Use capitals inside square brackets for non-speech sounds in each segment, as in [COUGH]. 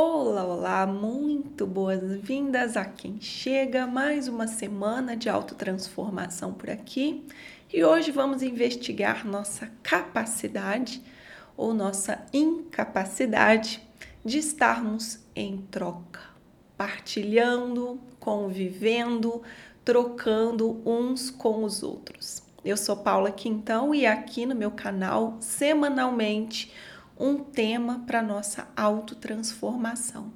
Olá, olá, muito boas-vindas a quem chega. Mais uma semana de autotransformação por aqui e hoje vamos investigar nossa capacidade ou nossa incapacidade de estarmos em troca, partilhando, convivendo, trocando uns com os outros. Eu sou Paula Quintão e aqui no meu canal, semanalmente, um tema para nossa autotransformação.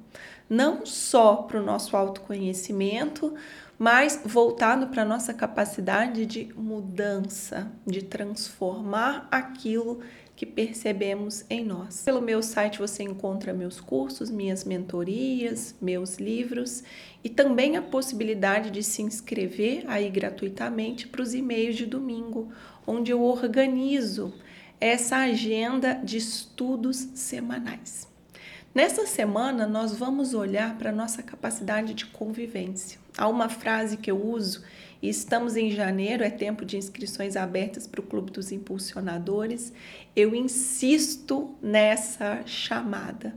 Não só para o nosso autoconhecimento, mas voltado para nossa capacidade de mudança, de transformar aquilo que percebemos em nós. Pelo meu site você encontra meus cursos, minhas mentorias, meus livros e também a possibilidade de se inscrever aí gratuitamente para os e-mails de domingo, onde eu organizo essa agenda de estudos semanais. Nessa semana, nós vamos olhar para a nossa capacidade de convivência. Há uma frase que eu uso, e estamos em janeiro, é tempo de inscrições abertas para o Clube dos Impulsionadores. Eu insisto nessa chamada.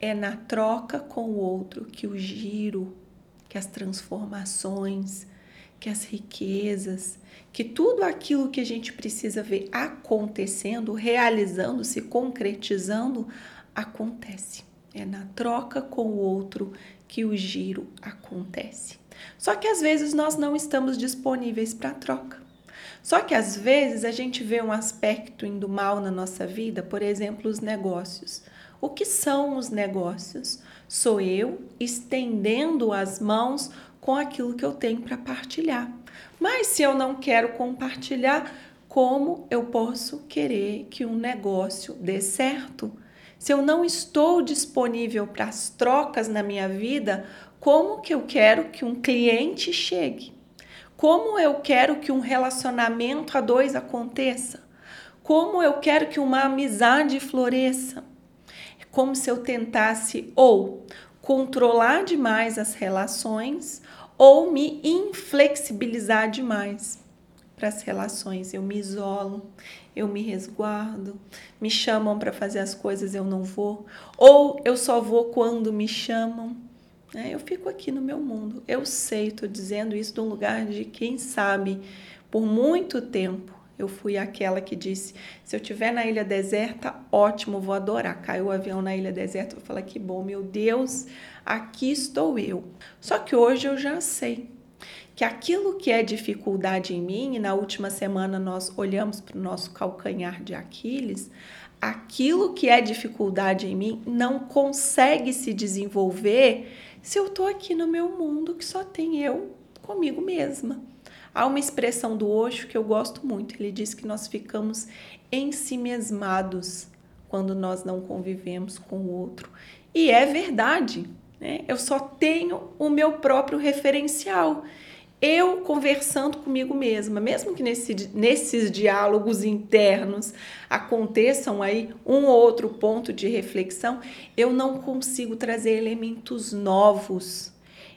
É na troca com o outro que o giro, que as transformações, que as riquezas, que tudo aquilo que a gente precisa ver acontecendo, realizando, se concretizando, acontece. É na troca com o outro que o giro acontece. Só que às vezes nós não estamos disponíveis para troca. Só que às vezes a gente vê um aspecto indo mal na nossa vida, por exemplo, os negócios. O que são os negócios? Sou eu estendendo as mãos com aquilo que eu tenho para partilhar. Mas se eu não quero compartilhar, como eu posso querer que um negócio dê certo? Se eu não estou disponível para as trocas na minha vida, como que eu quero que um cliente chegue? Como eu quero que um relacionamento a dois aconteça? Como eu quero que uma amizade floresça? É como se eu tentasse ou controlar demais as relações ou me inflexibilizar demais para as relações. Eu me isolo, eu me resguardo, me chamam para fazer as coisas, eu não vou, ou eu só vou quando me chamam. É, eu fico aqui no meu mundo. Eu sei, estou dizendo isso de um lugar de quem sabe, por muito tempo eu fui aquela que disse: se eu estiver na ilha deserta, ótimo, vou adorar. Caiu o avião na ilha deserta, vou falar: que bom, meu Deus, aqui estou eu. Só que hoje eu já sei que aquilo que é dificuldade em mim, e na última semana nós olhamos para o nosso calcanhar de Aquiles, aquilo que é dificuldade em mim não consegue se desenvolver se eu estou aqui no meu mundo que só tem eu comigo mesma. Há uma expressão do Osho que eu gosto muito. Ele diz que nós ficamos ensimesmados quando nós não convivemos com o outro. E é verdade. Né? Eu só tenho o meu próprio referencial. Eu conversando comigo mesma, mesmo que nesse, nesses diálogos internos aconteçam aí um ou outro ponto de reflexão, eu não consigo trazer elementos novos.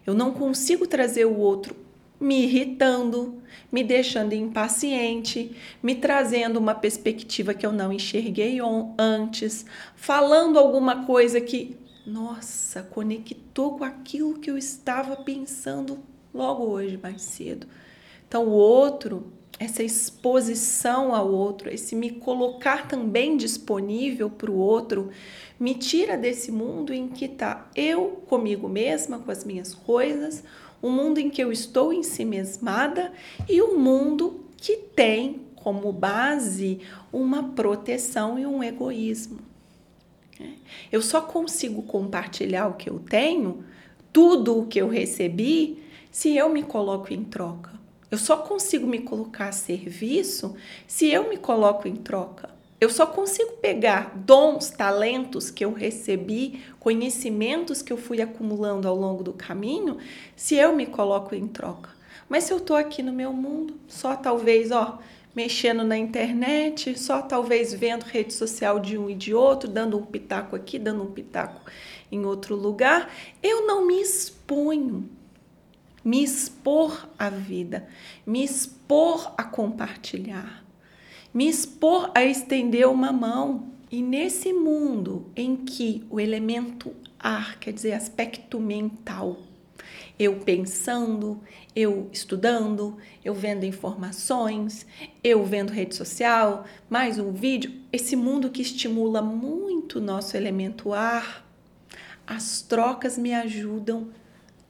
Eu não consigo trazer o outro me irritando, me deixando impaciente, me trazendo uma perspectiva que eu não enxerguei antes, falando alguma coisa que, nossa, conectou com aquilo que eu estava pensando logo hoje mais cedo. Então, o outro, essa exposição ao outro, esse me colocar também disponível para o outro, me tira desse mundo em que está eu comigo mesma, com as minhas coisas, um mundo em que eu estou em si mesmada e um mundo que tem como base uma proteção e um egoísmo. Eu só consigo compartilhar o que eu tenho, tudo o que eu recebi, se eu me coloco em troca. Eu só consigo me colocar a serviço se eu me coloco em troca. Eu só consigo pegar dons, talentos que eu recebi, conhecimentos que eu fui acumulando ao longo do caminho, se eu me coloco em troca. Mas se eu estou aqui no meu mundo, só talvez, ó, mexendo na internet, só talvez vendo rede social de um e de outro, dando um pitaco aqui, dando um pitaco em outro lugar, eu não me exponho. Me expor à vida, me expor a compartilhar me expor a estender uma mão. E nesse mundo em que o elemento ar quer dizer aspecto mental. Eu pensando, eu estudando, eu vendo informações, eu vendo rede social, mais um vídeo, esse mundo que estimula muito o nosso elemento ar, as trocas me ajudam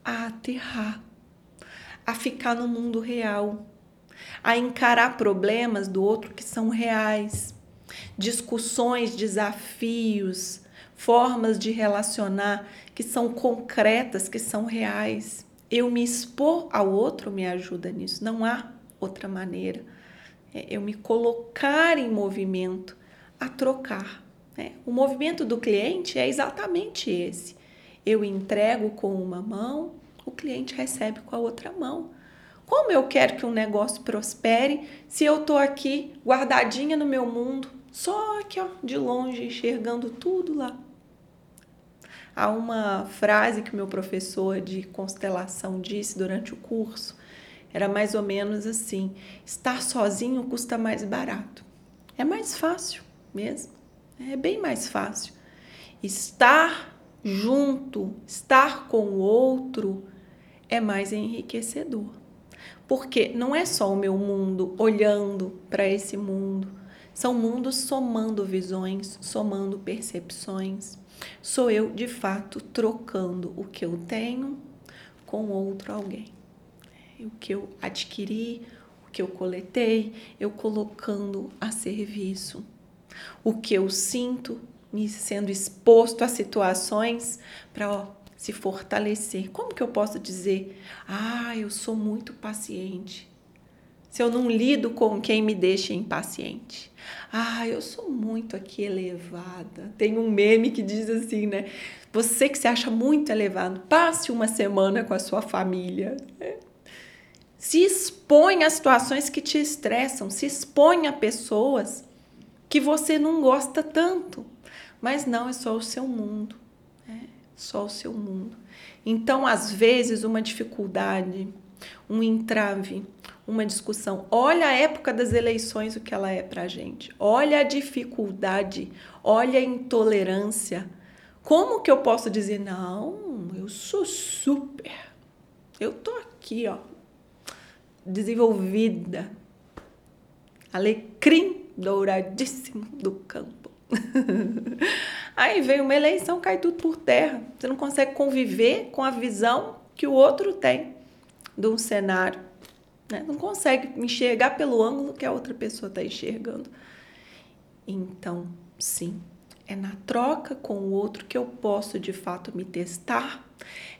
a aterrar, a ficar no mundo real, a encarar problemas do outro que são reais, discussões, desafios, formas de relacionar que são concretas, que são reais. Eu me expor ao outro me ajuda nisso, não há outra maneira. É eu me colocar em movimento a trocar. Né? O movimento do cliente é exatamente esse. Eu entrego com uma mão, o cliente recebe com a outra mão. Como eu quero que um negócio prospere se eu estou aqui guardadinha no meu mundo, só aqui ó, de longe, enxergando tudo lá? Há uma frase que meu professor de constelação disse durante o curso, era mais ou menos assim: estar sozinho custa mais barato. É mais fácil mesmo, é bem mais fácil. Estar junto, estar com o outro é mais enriquecedor. Porque não é só o meu mundo olhando para esse mundo, são mundos somando visões, somando percepções. Sou eu, de fato, trocando o que eu tenho com outro alguém. O que eu adquiri, o que eu coletei, eu colocando a serviço. O que eu sinto, me sendo exposto a situações para se fortalecer. Como que eu posso dizer, ah, eu sou muito paciente? Se eu não lido com quem me deixa impaciente. Ah, eu sou muito aqui elevada. Tem um meme que diz assim, né? Você que se acha muito elevado, passe uma semana com a sua família. Né? Se expõe a situações que te estressam, se expõe a pessoas que você não gosta tanto. Mas não é só o seu mundo só o seu mundo. Então, às vezes, uma dificuldade, um entrave, uma discussão. Olha a época das eleições, o que ela é para a gente. Olha a dificuldade, olha a intolerância. Como que eu posso dizer, não, eu sou super, eu tô aqui, ó, desenvolvida, alecrim douradíssimo do campo. [LAUGHS] Aí vem uma eleição, cai tudo por terra. Você não consegue conviver com a visão que o outro tem de um cenário. Né? Não consegue enxergar pelo ângulo que a outra pessoa está enxergando. Então, sim, é na troca com o outro que eu posso de fato me testar.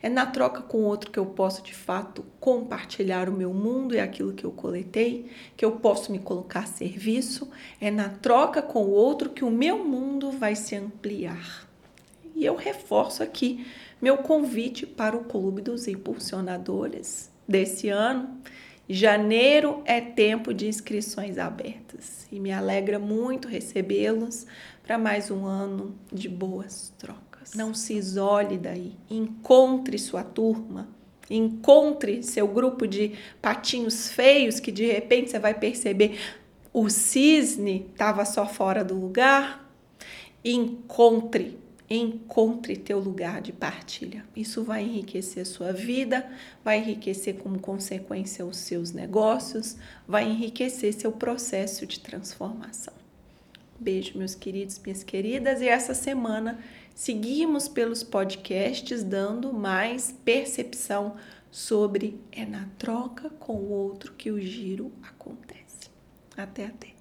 É na troca com outro que eu posso de fato compartilhar o meu mundo e aquilo que eu coletei, que eu posso me colocar a serviço. É na troca com o outro que o meu mundo vai se ampliar. E eu reforço aqui meu convite para o Clube dos Impulsionadores desse ano. Janeiro é tempo de inscrições abertas e me alegra muito recebê-los para mais um ano de boas trocas. Não se isole daí, encontre sua turma, encontre seu grupo de patinhos feios que de repente você vai perceber o cisne estava só fora do lugar. Encontre, encontre teu lugar de partilha. Isso vai enriquecer sua vida, vai enriquecer como consequência os seus negócios, vai enriquecer seu processo de transformação. Beijo, meus queridos, minhas queridas. E essa semana seguimos pelos podcasts dando mais percepção sobre é na troca com o outro que o giro acontece. Até até.